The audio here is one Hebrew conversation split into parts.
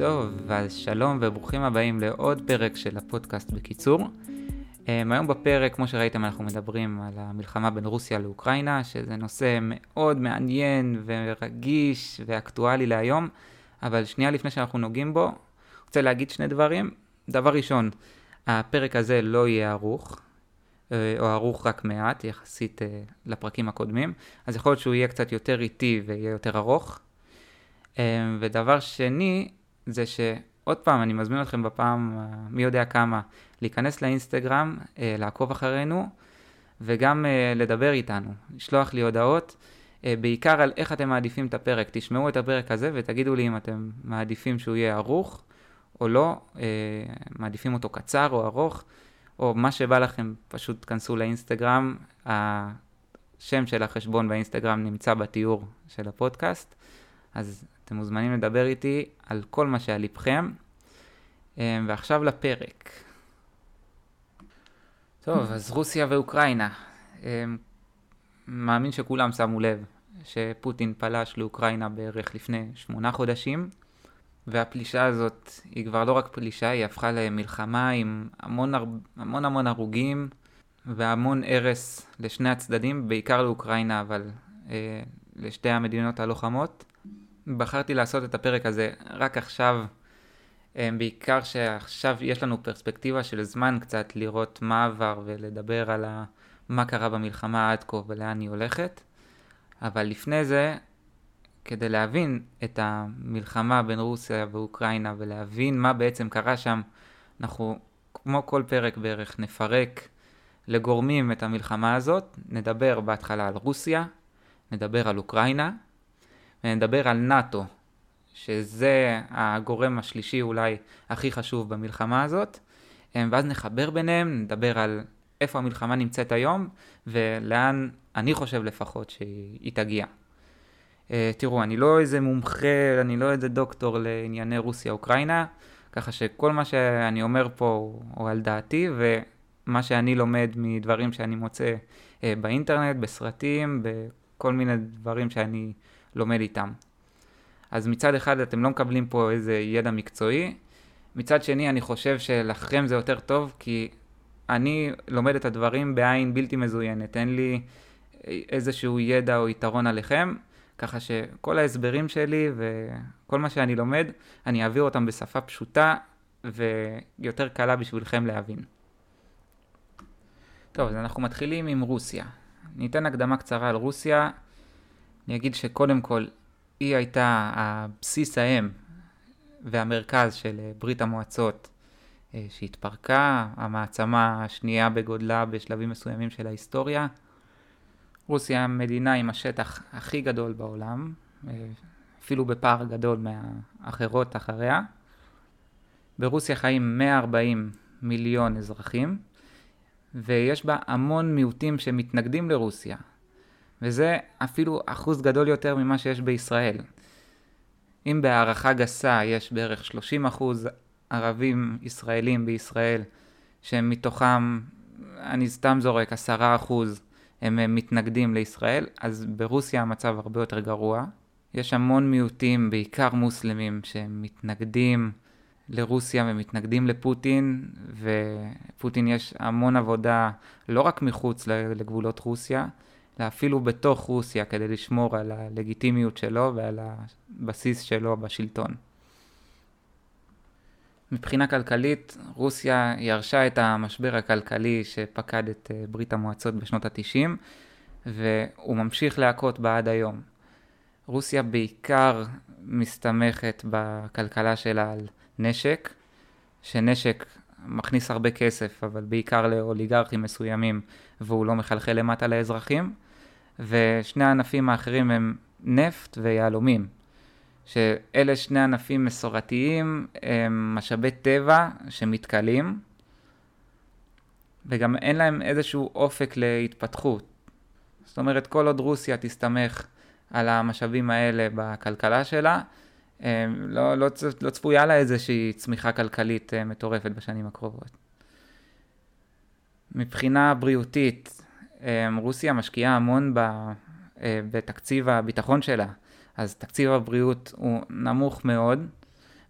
טוב, אז שלום וברוכים הבאים לעוד פרק של הפודקאסט בקיצור. אמ, היום בפרק, כמו שראיתם, אנחנו מדברים על המלחמה בין רוסיה לאוקראינה, שזה נושא מאוד מעניין ורגיש ואקטואלי להיום, אבל שנייה לפני שאנחנו נוגעים בו, רוצה להגיד שני דברים. דבר ראשון, הפרק הזה לא יהיה ערוך, אה, או ערוך רק מעט, יחסית אה, לפרקים הקודמים, אז יכול להיות שהוא יהיה קצת יותר איטי ויהיה יותר ארוך. אמ, ודבר שני, זה שעוד פעם, אני מזמין אתכם בפעם, אה, מי יודע כמה, להיכנס לאינסטגרם, לעקוב אחרינו, וגם לדבר איתנו, לשלוח לי הודעות, בעיקר על איך אתם מעדיפים את הפרק. תשמעו את הפרק הזה ותגידו לי אם אתם מעדיפים שהוא יהיה ערוך או לא, מעדיפים אותו קצר או ארוך. או מה שבא לכם, פשוט תכנסו לאינסטגרם, השם של החשבון באינסטגרם נמצא בתיאור של הפודקאסט, אז אתם מוזמנים לדבר איתי על כל מה שעל ליבכם. אמ, ועכשיו לפרק. טוב, אז רוסיה ואוקראינה. אמ, מאמין שכולם שמו לב שפוטין פלש לאוקראינה בערך לפני שמונה חודשים. והפלישה הזאת היא כבר לא רק פלישה, היא הפכה למלחמה עם המון המון, המון הרוגים והמון הרס לשני הצדדים, בעיקר לאוקראינה, אבל אה, לשתי המדינות הלוחמות. בחרתי לעשות את הפרק הזה רק עכשיו, אה, בעיקר שעכשיו יש לנו פרספקטיבה של זמן קצת לראות מה עבר ולדבר על ה, מה קרה במלחמה עד כה ולאן היא הולכת. אבל לפני זה כדי להבין את המלחמה בין רוסיה ואוקראינה ולהבין מה בעצם קרה שם, אנחנו, כמו כל פרק בערך, נפרק לגורמים את המלחמה הזאת, נדבר בהתחלה על רוסיה, נדבר על אוקראינה, ונדבר על נאט"ו, שזה הגורם השלישי אולי הכי חשוב במלחמה הזאת, ואז נחבר ביניהם, נדבר על איפה המלחמה נמצאת היום, ולאן אני חושב לפחות שהיא תגיע. Uh, תראו, אני לא איזה מומחה, אני לא איזה דוקטור לענייני רוסיה-אוקראינה, ככה שכל מה שאני אומר פה הוא על דעתי, ומה שאני לומד מדברים שאני מוצא uh, באינטרנט, בסרטים, בכל מיני דברים שאני לומד איתם. אז מצד אחד אתם לא מקבלים פה איזה ידע מקצועי, מצד שני אני חושב שלכם זה יותר טוב, כי אני לומד את הדברים בעין בלתי מזוינת, אין לי איזשהו ידע או יתרון עליכם. ככה שכל ההסברים שלי וכל מה שאני לומד, אני אעביר אותם בשפה פשוטה ויותר קלה בשבילכם להבין. טוב, אז אנחנו מתחילים עם רוסיה. ניתן הקדמה קצרה על רוסיה. אני אגיד שקודם כל, היא הייתה הבסיס האם והמרכז של ברית המועצות אה, שהתפרקה, המעצמה השנייה בגודלה בשלבים מסוימים של ההיסטוריה. רוסיה המדינה עם השטח הכי גדול בעולם, אה, אפילו בפער גדול מהאחרות אחריה. ברוסיה חיים 140 מיליון אזרחים, ויש בה המון מיעוטים שמתנגדים לרוסיה, וזה אפילו אחוז גדול יותר ממה שיש בישראל. אם בהערכה גסה יש בערך 30 אחוז ערבים ישראלים בישראל, שמתוכם, אני סתם זורק, 10 אחוז הם מתנגדים לישראל, אז ברוסיה המצב הרבה יותר גרוע. יש המון מיעוטים, בעיקר מוסלמים, שמתנגדים לרוסיה ומתנגדים לפוטין, ופוטין יש המון עבודה לא רק מחוץ לגבולות רוסיה, אפילו בתוך רוסיה כדי לשמור על הלגיטימיות שלו ועל הבסיס שלו בשלטון. מבחינה כלכלית, רוסיה ירשה את המשבר הכלכלי שפקד את אה, ברית המועצות בשנות התשעים, והוא ממשיך להכות בה עד היום. רוסיה בעיקר מסתמכת בכלכלה שלה על נשק, שנשק מכניס הרבה כסף, אבל בעיקר לאוליגרכים מסוימים, והוא לא מחלחל למטה לאזרחים, ושני הענפים האחרים הם נפט ויהלומים. שאלה שני ענפים מסורתיים, הם משאבי טבע שמתכלים, וגם אין להם איזשהו אופק להתפתחות. זאת אומרת, כל עוד רוסיה תסתמך על המשאבים האלה בכלכלה שלה, לא, לא, לא צפויה לה איזושהי צמיחה כלכלית אה, מטורפת בשנים הקרובות. מבחינה בריאותית, רוסיה משקיעה המון אה, בתקציב הביטחון שלה. אז תקציב הבריאות הוא נמוך מאוד,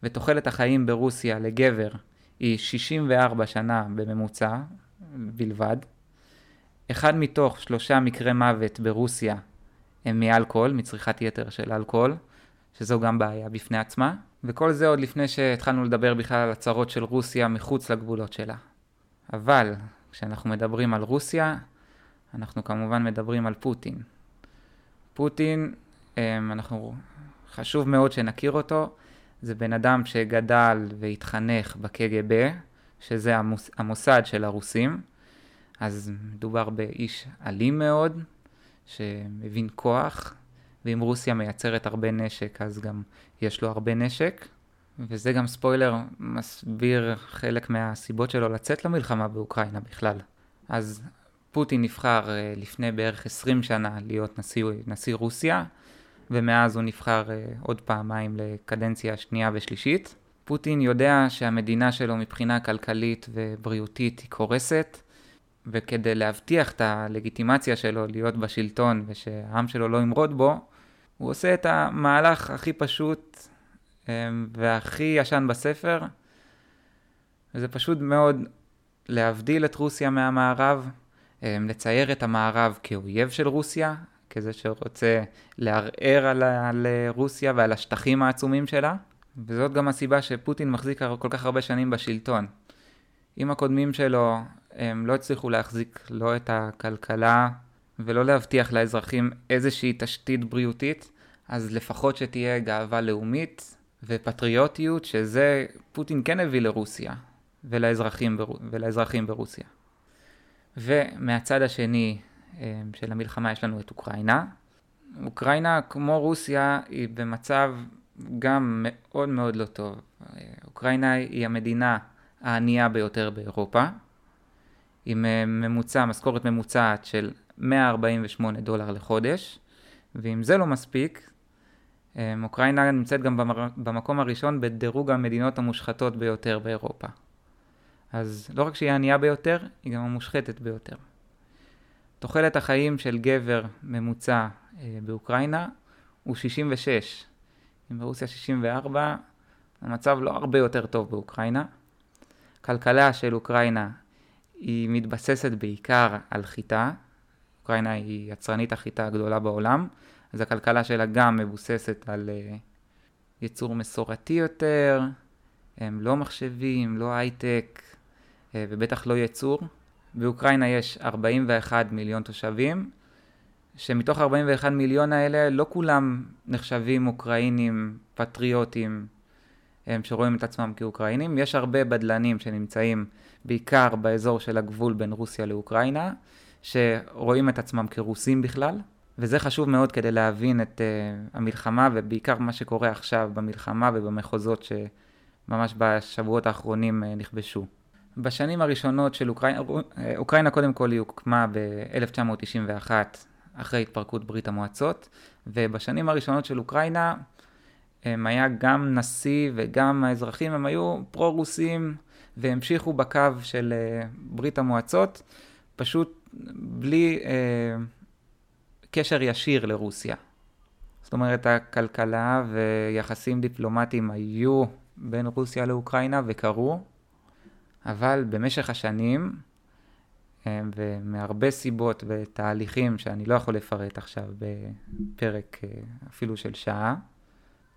ותוחלת החיים ברוסיה לגבר היא 64 שנה בממוצע בלבד. אחד מתוך שלושה מקרי מוות ברוסיה הם מאלכוהול, מצריכת יתר של אלכוהול, שזו גם בעיה בפני עצמה. וכל זה עוד לפני שהתחלנו לדבר בכלל על הצהרות של רוסיה מחוץ לגבולות שלה. אבל כשאנחנו מדברים על רוסיה, אנחנו כמובן מדברים על פוטין. פוטין, אמ, אנחנו, חשוב מאוד שנכיר אותו, זה בן אדם שגדל והתחנך בקג"ב, שזה המוס, המוסד של הרוסים, אז מדובר באיש אלים מאוד, שמבין כוח, ואם רוסיה מייצרת הרבה נשק, אז גם יש לו הרבה נשק. וזה גם ספוילר מסביר חלק מהסיבות שלו לצאת למלחמה באוקראינה בכלל. אז פוטין נבחר אה, לפני בערך 20 שנה להיות נשיא, נשיא רוסיה, ומאז הוא נבחר אה, עוד פעמיים לקדנציה שנייה ושלישית. פוטין יודע שהמדינה שלו מבחינה כלכלית ובריאותית היא קורסת, וכדי להבטיח את הלגיטימציה שלו להיות בשלטון ושהעם שלו לא ימרוד בו, הוא עושה את המהלך הכי פשוט אמ, והכי ישן בספר, וזה פשוט מאוד להבדיל את רוסיה מהמערב, לצייר את המערב כאויב של רוסיה, כזה שרוצה לערער על, על רוסיה ועל השטחים העצומים שלה, וזאת גם הסיבה שפוטין מחזיק כל כך הרבה שנים בשלטון. אם הקודמים שלו הם לא הצליחו להחזיק לא את הכלכלה ולא להבטיח לאזרחים איזושהי תשתית בריאותית, אז לפחות שתהיה גאווה לאומית ופטריוטיות, שזה פוטין כן הביא לרוסיה ולאזרחים, בר... ולאזרחים ברוסיה. ומהצד השני אה, של המלחמה יש לנו את אוקראינה. אוקראינה, כמו רוסיה, היא במצב גם מאוד מאוד לא טוב. אוקראינה היא המדינה הענייה ביותר באירופה, עם אה, ממוצע, משכורת ממוצעת של 148 דולר לחודש, ואם זה לא מספיק, אה, אוקראינה נמצאת גם במקום הראשון בדירוג המדינות המושחתות ביותר באירופה. אז לא רק שהיא הענייה ביותר, היא גם המושחתת ביותר. תוחלת החיים של גבר ממוצע אה, באוקראינה הוא 66. אם ברוסיה 64, המצב לא הרבה יותר טוב באוקראינה. כלכלה של אוקראינה היא מתבססת בעיקר על חיטה. אוקראינה היא יצרנית החיטה הגדולה בעולם, אז הכלכלה שלה גם מבוססת על uh, ייצור מסורתי יותר, הם לא מחשבים, לא הייטק ובטח לא ייצור. באוקראינה יש 41 מיליון תושבים, שמתוך 41 מיליון האלה לא כולם נחשבים אוקראינים פטריוטים שרואים את עצמם כאוקראינים. יש הרבה בדלנים שנמצאים בעיקר באזור של הגבול בין רוסיה לאוקראינה, שרואים את עצמם כרוסים בכלל, וזה חשוב מאוד כדי להבין את uh, המלחמה ובעיקר מה שקורה עכשיו במלחמה ובמחוזות שממש בשבועות האחרונים uh, נכבשו. בשנים הראשונות של אוקראינה, אה, אוקראינה קודם כל היא הוקמה ב-1991 אחרי התפרקות ברית המועצות, ובשנים הראשונות של אוקראינה הם היה גם נשיא וגם האזרחים, הם היו פרו-רוסים והמשיכו בקו של uh, ברית המועצות, פשוט בלי uh, קשר ישיר לרוסיה. זאת אומרת, הכלכלה ויחסים דיפלומטיים היו בין רוסיה לאוקראינה וקרו, אבל במשך השנים, אה, ומהרבה סיבות ותהליכים שאני לא יכול לפרט עכשיו בפרק אפילו של שעה,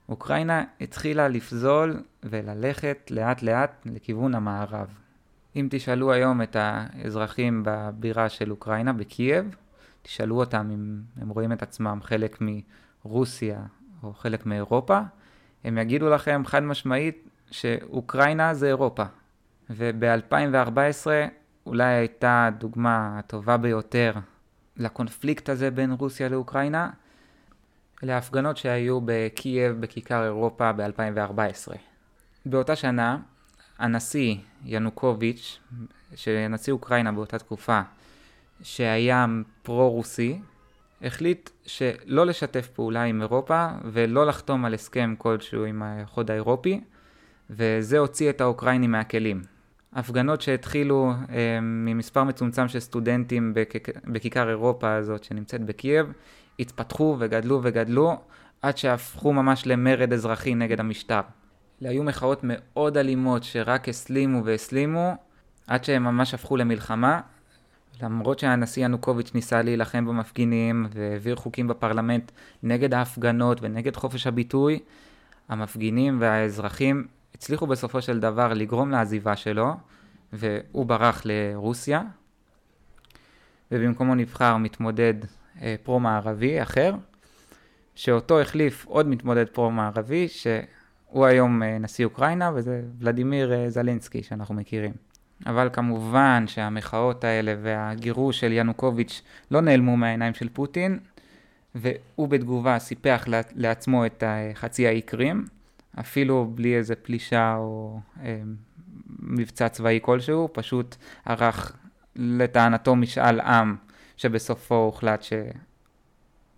אוקראינה התחילה לפזול וללכת לאט לאט לכיוון המערב. אם תשאלו היום את האזרחים בבירה של אוקראינה, בקייב, תשאלו אותם אם הם רואים את עצמם חלק מרוסיה או חלק מאירופה, הם יגידו לכם חד משמעית שאוקראינה זה אירופה. וב-2014 אולי הייתה הדוגמה הטובה ביותר לקונפליקט הזה בין רוסיה לאוקראינה, אלה ההפגנות שהיו בקייב בכיכר אירופה ב-2014. באותה שנה, הנשיא ינוקוביץ', שנשיא אוקראינה באותה תקופה, שהיה פרו-רוסי, החליט שלא לשתף פעולה עם אירופה ולא לחתום על הסכם כלשהו עם האיחוד האירופי, וזה הוציא את האוקראינים מהכלים. הפגנות שהתחילו אה, ממספר מצומצם של סטודנטים בכיכר אירופה הזאת שנמצאת בקייב, התפתחו וגדלו וגדלו עד שהפכו ממש למרד אזרחי נגד המשטר. אלה היו מחאות מאוד אלימות שרק הסלימו והסלימו, עד שהם ממש הפכו למלחמה. למרות שהנשיא ינוקוביץ' ניסה להילחם במפגינים והעביר חוקים בפרלמנט נגד ההפגנות ונגד חופש הביטוי, המפגינים והאזרחים הצליחו בסופו של דבר לגרום לעזיבה שלו, והוא ברח לרוסיה, ובמקומו נבחר מתמודד אה, פרו-מערבי אחר, שאותו החליף עוד מתמודד פרו-מערבי, שהוא היום אה, נשיא אוקראינה, וזה ולדימיר אה, זלינסקי שאנחנו מכירים. אבל כמובן שהמחאות האלה והגירוש של ינוקוביץ' לא נעלמו מהעיניים של פוטין, והוא בתגובה סיפח לעצמו את חצי האי קרים, אפילו בלי איזה פלישה או אה, מבצע צבאי כלשהו, פשוט ערך לטענתו משאל עם, שבסופו הוחלט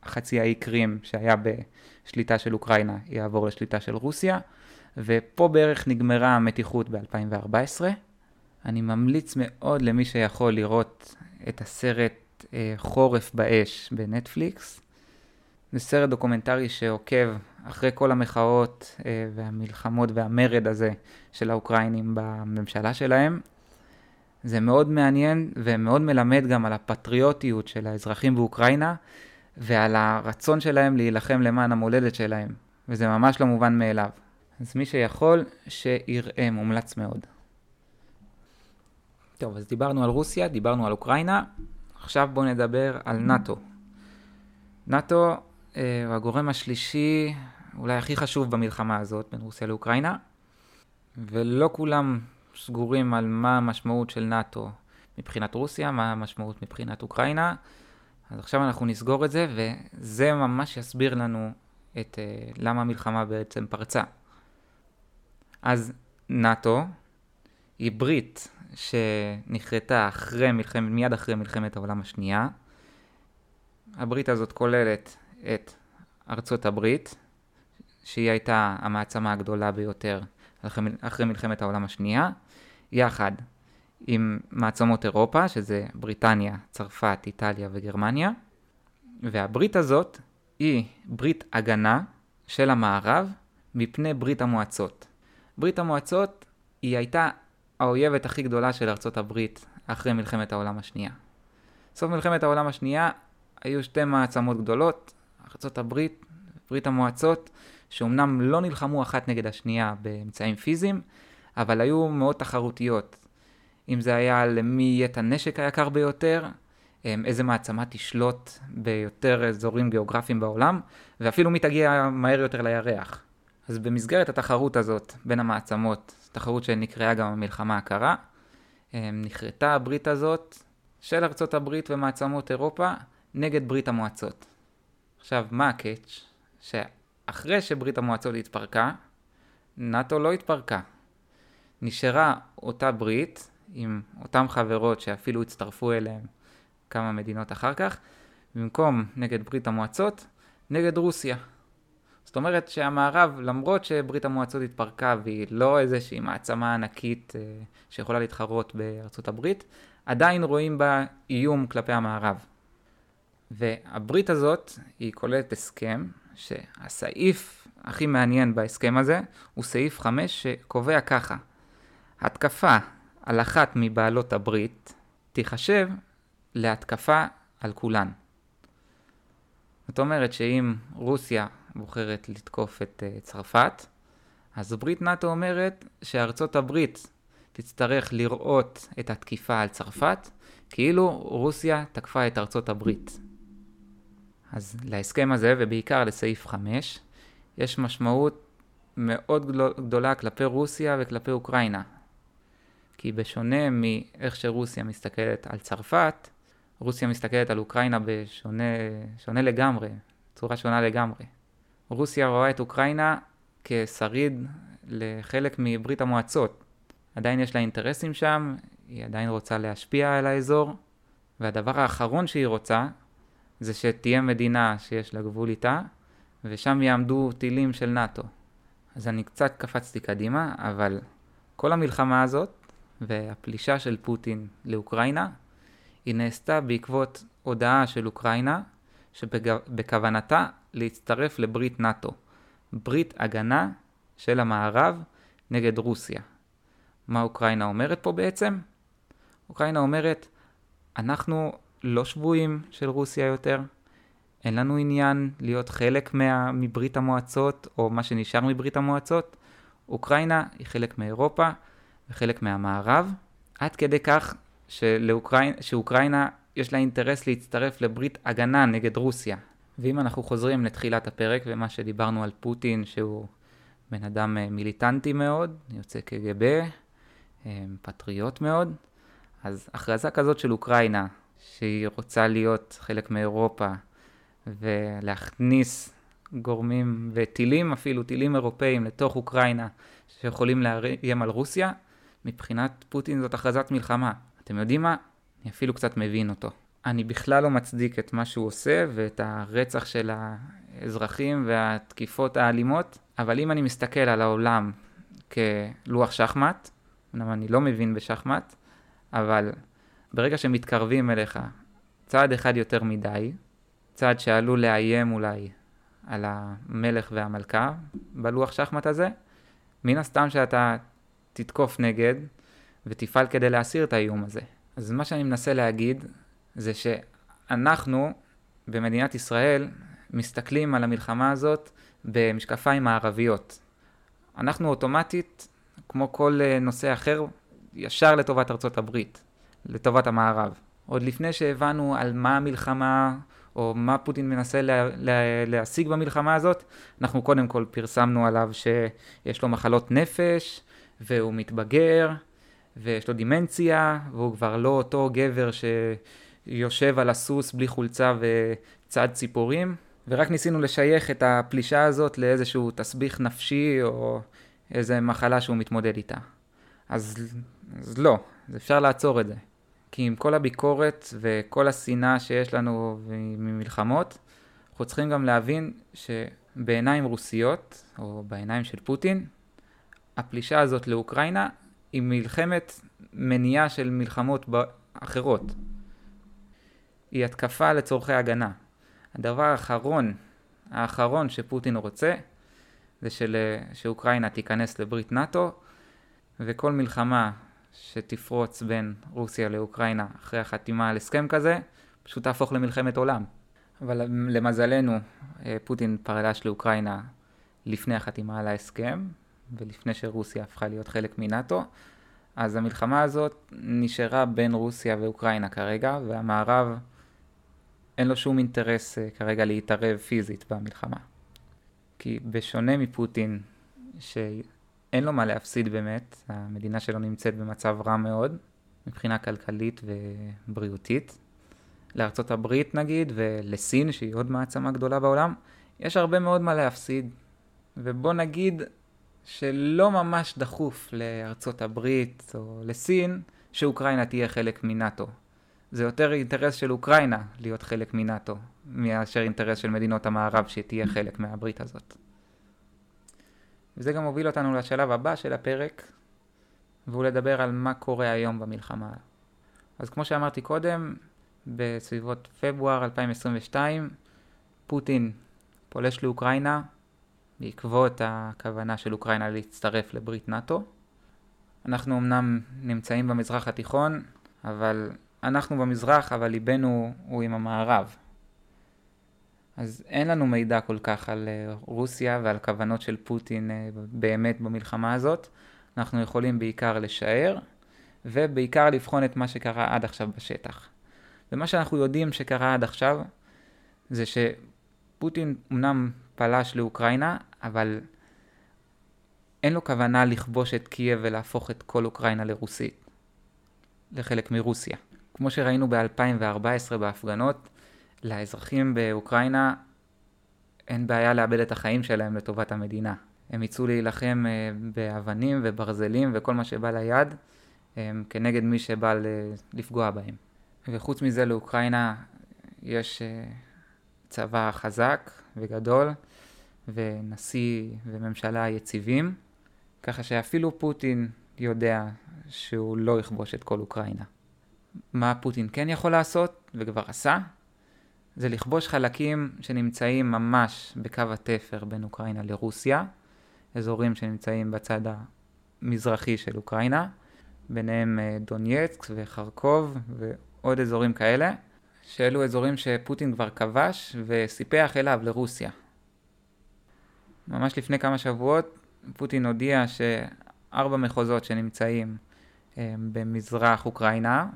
שחצי האי קרים שהיה בשליטה של אוקראינה יעבור לשליטה של רוסיה, ופה בערך נגמרה המתיחות ב-2014. אני ממליץ מאוד למי שיכול לראות את הסרט אה, חורף באש בנטפליקס. זה סרט דוקומנטרי שעוקב אחרי כל המחאות אה, והמלחמות והמרד הזה של האוקראינים בממשלה שלהם. זה מאוד מעניין ומאוד מלמד גם על הפטריוטיות של האזרחים באוקראינה ועל הרצון שלהם להילחם למען המולדת שלהם, וזה ממש לא מובן מאליו. אז מי שיכול, שיראה, מומלץ מאוד. טוב, אז דיברנו על רוסיה, דיברנו על אוקראינה, עכשיו בואו נדבר על נאט"ו. נאט"ו אה, הוא הגורם השלישי, אולי הכי חשוב במלחמה הזאת בין רוסיה לאוקראינה, ולא כולם סגורים על מה המשמעות של נאט"ו מבחינת רוסיה, מה המשמעות מבחינת אוקראינה. אז עכשיו אנחנו נסגור את זה, וזה ממש יסביר לנו את uh, למה המלחמה בעצם פרצה. אז נאט"ו היא ברית שנכרתה אחרי מלחמת, מיד אחרי מלחמת העולם השנייה. הברית הזאת כוללת את ארצות הברית, שהיא הייתה המעצמה הגדולה ביותר אחרי מלחמת העולם השנייה, יחד עם מעצמות אירופה, שזה בריטניה, צרפת, איטליה וגרמניה, והברית הזאת היא ברית הגנה של המערב מפני ברית המועצות. ברית המועצות היא הייתה האויבת הכי גדולה של ארצות הברית אחרי מלחמת העולם השנייה. סוף מלחמת העולם השנייה היו שתי מעצמות גדולות, ארצות הברית, ברית המועצות, שאומנם לא נלחמו אחת נגד השנייה באמצעים פיזיים, אבל היו מאוד תחרותיות. אם זה היה למי יהיה את הנשק היקר ביותר, איזה מעצמה תשלוט ביותר אזורים גיאוגרפיים בעולם, ואפילו מי תגיע מהר יותר לירח. אז במסגרת התחרות הזאת בין המעצמות, תחרות שנקראה גם המלחמה הקרה, נכרתה הברית הזאת של ארצות הברית ומעצמות אירופה נגד ברית המועצות. עכשיו, מה הקאץ'? שאחרי שברית המועצות התפרקה, נאט"ו לא התפרקה. נשארה אותה ברית עם אותן חברות שאפילו הצטרפו אליהן כמה מדינות אחר כך, במקום נגד ברית המועצות, נגד רוסיה. זאת אומרת שהמערב, למרות שברית המועצות התפרקה והיא לא איזושהי מעצמה ענקית אה, שיכולה להתחרות בארצות הברית, עדיין רואים בה איום כלפי המערב. והברית הזאת היא כוללת הסכם, שהסעיף הכי מעניין בהסכם הזה הוא סעיף 5 שקובע ככה: התקפה על אחת מבעלות הברית תיחשב להתקפה על כולן. זאת אומרת שאם רוסיה בוחרת לתקוף את uh, צרפת, אז ברית נאט"ו אומרת שארצות הברית תצטרך לראות את התקיפה על צרפת כאילו רוסיה תקפה את ארצות הברית. אז להסכם הזה, ובעיקר לסעיף 5, יש משמעות מאוד גדולה כלפי רוסיה וכלפי אוקראינה. כי בשונה מאיך שרוסיה מסתכלת על צרפת, רוסיה מסתכלת על אוקראינה בשונה לגמרי, צורה שונה לגמרי. רוסיה רואה את אוקראינה כשריד לחלק מברית המועצות. עדיין יש לה אינטרסים שם, היא עדיין רוצה להשפיע על האזור, והדבר האחרון שהיא רוצה זה שתהיה מדינה שיש לה גבול איתה, ושם יעמדו טילים של נאט"ו. אז אני קצת קפצתי קדימה, אבל כל המלחמה הזאת והפלישה של פוטין לאוקראינה, היא נעשתה בעקבות הודעה של אוקראינה שבכוונתה להצטרף לברית נאט"ו, ברית הגנה של המערב נגד רוסיה. מה אוקראינה אומרת פה בעצם? אוקראינה אומרת, אנחנו לא שבויים של רוסיה יותר, אין לנו עניין להיות חלק מה, מברית המועצות, או מה שנשאר מברית המועצות. אוקראינה היא חלק מאירופה וחלק מהמערב, עד כדי כך שלאוקראינה, שאוקראינה יש לה אינטרס להצטרף לברית הגנה נגד רוסיה. ואם אנחנו חוזרים לתחילת הפרק ומה שדיברנו על פוטין, שהוא בן אדם אה, מיליטנטי מאוד, יוצא קג"ב, אה, פטריוט מאוד, אז הכרזה כזאת של אוקראינה, שהיא רוצה להיות חלק מאירופה ולהכניס גורמים וטילים, אפילו טילים אירופאים לתוך אוקראינה שיכולים לאיים על רוסיה, מבחינת פוטין זאת הכרזת מלחמה. אתם יודעים מה? אני אפילו קצת מבין אותו. אני בכלל לא מצדיק את מה שהוא עושה ואת הרצח של האזרחים והתקיפות האלימות, אבל אם אני מסתכל על העולם כלוח שחמט, אמנם אני לא מבין בשחמט, אבל ברגע שמתקרבים אליך צעד אחד יותר מדי, צעד שעלול לאיים אולי על המלך והמלכה בלוח שחמט הזה, מן הסתם שאתה תתקוף נגד ותפעל כדי להסיר את האיום הזה. אז מה שאני מנסה להגיד זה שאנחנו במדינת ישראל מסתכלים על המלחמה הזאת במשקפיים מערביות. אנחנו אוטומטית, כמו כל אה, נושא אחר, ישר לטובת ארצות הברית, לטובת המערב. עוד לפני שהבנו על מה המלחמה, או מה פוטין מנסה לה, לה, להשיג במלחמה הזאת, אנחנו קודם כל פרסמנו עליו שיש לו מחלות נפש, והוא מתבגר, ויש לו דימנציה, והוא כבר לא אותו גבר שיושב על הסוס בלי חולצה וצד ציפורים, ורק ניסינו לשייך את הפלישה הזאת לאיזשהו תסביך נפשי או איזה מחלה שהוא מתמודד איתה. אז, אז לא, אפשר לעצור את זה. כי עם כל הביקורת וכל השנאה שיש לנו ממלחמות, אנחנו צריכים גם להבין שבעיניים רוסיות, או בעיניים של פוטין, הפלישה הזאת לאוקראינה היא מלחמת מניעה של מלחמות אחרות. היא התקפה לצורכי הגנה. הדבר האחרון, האחרון שפוטין רוצה, זה של, שאוקראינה תיכנס לברית נאט"ו, וכל מלחמה שתפרוץ בין רוסיה לאוקראינה אחרי החתימה על הסכם כזה, פשוט תהפוך למלחמת עולם. אבל למזלנו, אה, פוטין פרלש לאוקראינה לפני החתימה על ההסכם, ולפני שרוסיה הפכה להיות חלק מנאט"ו, אז המלחמה הזאת נשארה בין רוסיה ואוקראינה כרגע, והמערב אין לו שום אינטרס אה, כרגע להתערב פיזית במלחמה. כי בשונה מפוטין, שאין לו מה להפסיד באמת, המדינה שלו נמצאת במצב רע מאוד, מבחינה כלכלית ובריאותית. לארצות הברית נגיד, ולסין, שהיא עוד מעצמה גדולה בעולם, יש הרבה מאוד מה להפסיד. ובוא נגיד שלא ממש דחוף לארצות הברית או לסין שאוקראינה תהיה חלק מנאט"ו. זה יותר אינטרס של אוקראינה להיות חלק מנאט"ו, מאשר אינטרס של מדינות המערב שתהיה חלק מהברית הזאת. וזה גם מוביל אותנו לשלב הבא של הפרק, והוא לדבר על מה קורה היום במלחמה. אז כמו שאמרתי קודם, בסביבות פברואר 2022, פוטין פולש לאוקראינה בעקבות הכוונה של אוקראינה להצטרף לברית נאט"ו. אנחנו אמנם נמצאים במזרח התיכון, אבל אנחנו במזרח, אבל ליבנו הוא עם המערב. אז אין לנו מידע כל כך על אה, רוסיה ועל כוונות של פוטין אה, באמת במלחמה הזאת. אנחנו יכולים בעיקר לשער, ובעיקר לבחון את מה שקרה עד עכשיו בשטח. ומה שאנחנו יודעים שקרה עד עכשיו, זה שפוטין אמנם פלש לאוקראינה, אבל אין לו כוונה לכבוש את קייב ולהפוך את כל אוקראינה לרוסית, לחלק מרוסיה. כמו שראינו ב-2014 בהפגנות, לאזרחים באוקראינה אין בעיה לאבד את החיים שלהם לטובת המדינה. הם יצאו להילחם אה, באבנים וברזלים וכל מה שבא ליד אה, כנגד מי שבא לפגוע בהם. וחוץ מזה לאוקראינה יש אה, צבא חזק וגדול ונשיא וממשלה יציבים, ככה שאפילו פוטין יודע שהוא לא יכבוש את כל אוקראינה. מה פוטין כן יכול לעשות, וכבר עשה, זה לכבוש חלקים שנמצאים ממש בקו התפר בין אוקראינה לרוסיה, אזורים שנמצאים בצד המזרחי של אוקראינה, ביניהם אה, דונייצק וחרקוב ועוד אזורים כאלה, שאלו אזורים שפוטין כבר כבש וסיפח אליו, לרוסיה. ממש לפני כמה שבועות פוטין הודיע שארבע מחוזות שנמצאים אה, במזרח אוקראינה,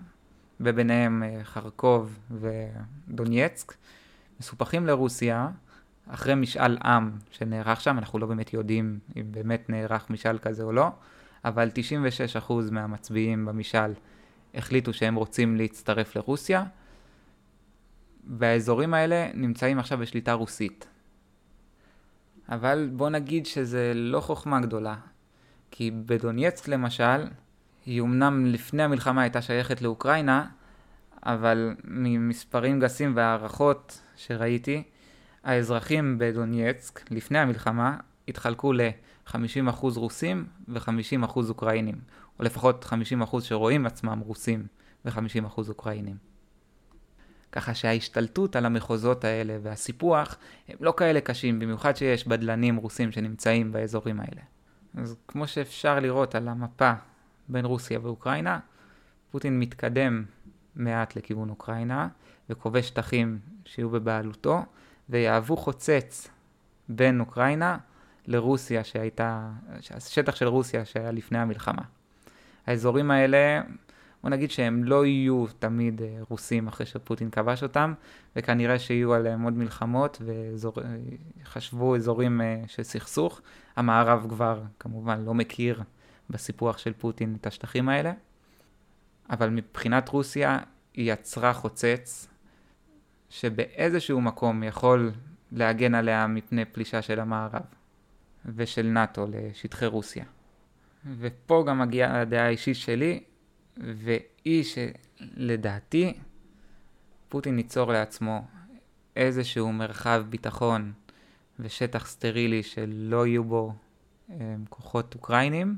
וביניהם אה, חרקוב ודונייצק, מסופחים לרוסיה אחרי משאל עם שנערך שם, אנחנו לא באמת יודעים אם באמת נערך משאל כזה או לא, אבל 96% מהמצביעים במשאל החליטו שהם רוצים להצטרף לרוסיה, והאזורים האלה נמצאים עכשיו בשליטה רוסית. אבל בוא נגיד שזה לא חוכמה גדולה, כי בדונייצק למשל, היא אמנם לפני המלחמה הייתה שייכת לאוקראינה, אבל ממספרים גסים והערכות שראיתי, האזרחים בדונייצק לפני המלחמה התחלקו ל-50% רוסים ו-50% אוקראינים, או לפחות 50% שרואים עצמם רוסים ו-50% אוקראינים. ככה שההשתלטות על המחוזות האלה והסיפוח הם לא כאלה קשים, במיוחד שיש בדלנים רוסים שנמצאים באזורים האלה. אז כמו שאפשר לראות על המפה בין רוסיה ואוקראינה, פוטין מתקדם מעט לכיוון אוקראינה וכובש שטחים שיהיו בבעלותו ויהוו חוצץ בין אוקראינה לרוסיה שהייתה, השטח של רוסיה שהיה לפני המלחמה. האזורים האלה, בוא נגיד שהם לא יהיו תמיד אה, רוסים אחרי שפוטין כבש אותם, וכנראה שיהיו עליהם עוד מלחמות וחשבו אזורים אה, של סכסוך. המערב כבר כמובן לא מכיר בסיפוח של פוטין את השטחים האלה, אבל מבחינת רוסיה היא יצרה חוצץ שבאיזשהו מקום יכול להגן עליה מפני פלישה של המערב ושל נאט"ו לשטחי רוסיה. ופה גם מגיעה הדעה האישית שלי, והיא שלדעתי פוטין ייצור לעצמו איזשהו מרחב ביטחון ושטח סטרילי שלא יהיו בו אה, כוחות אוקראינים,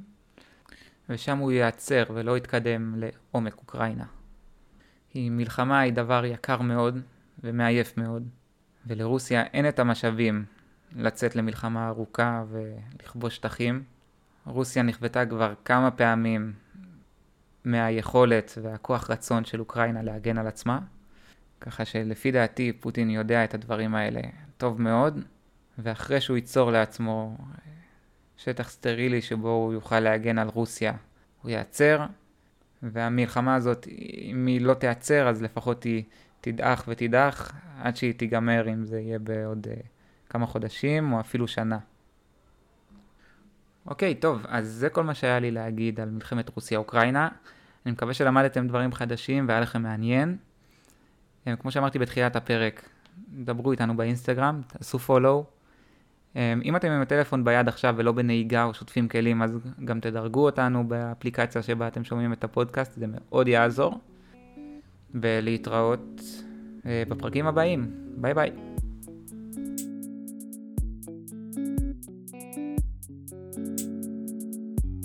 ושם הוא ייעצר ולא יתקדם לעומק אוקראינה. כי מלחמה היא דבר יקר מאוד ומעייף מאוד, ולרוסיה אין את המשאבים לצאת למלחמה ארוכה ולכבוש שטחים. רוסיה נכוותה כבר כמה פעמים מהיכולת והכוח רצון של אוקראינה להגן על עצמה, ככה שלפי דעתי פוטין יודע את הדברים האלה טוב מאוד, ואחרי שהוא ייצור לעצמו שטח סטרילי שבו הוא יוכל להגן על רוסיה, הוא ייעצר, והמלחמה הזאת, אם היא לא תיעצר, אז לפחות היא תדעך ותדעך עד שהיא תיגמר, אם זה יהיה בעוד uh, כמה חודשים או אפילו שנה. אוקיי, טוב, אז זה כל מה שהיה לי להגיד על מלחמת רוסיה-אוקראינה. אני מקווה שלמדתם דברים חדשים והיה לכם מעניין. אה, כמו שאמרתי בתחילת הפרק, דברו איתנו באינסטגרם, תעשו פולו. אה, אם אתם עם הטלפון ביד עכשיו ולא בנהיגה או שוטפים כלים, אז גם תדרגו אותנו באפליקציה שבה אתם שומעים את הפודקאסט, זה מאוד יעזור. ולהתראות אה, בפרקים הבאים. ביי ביי.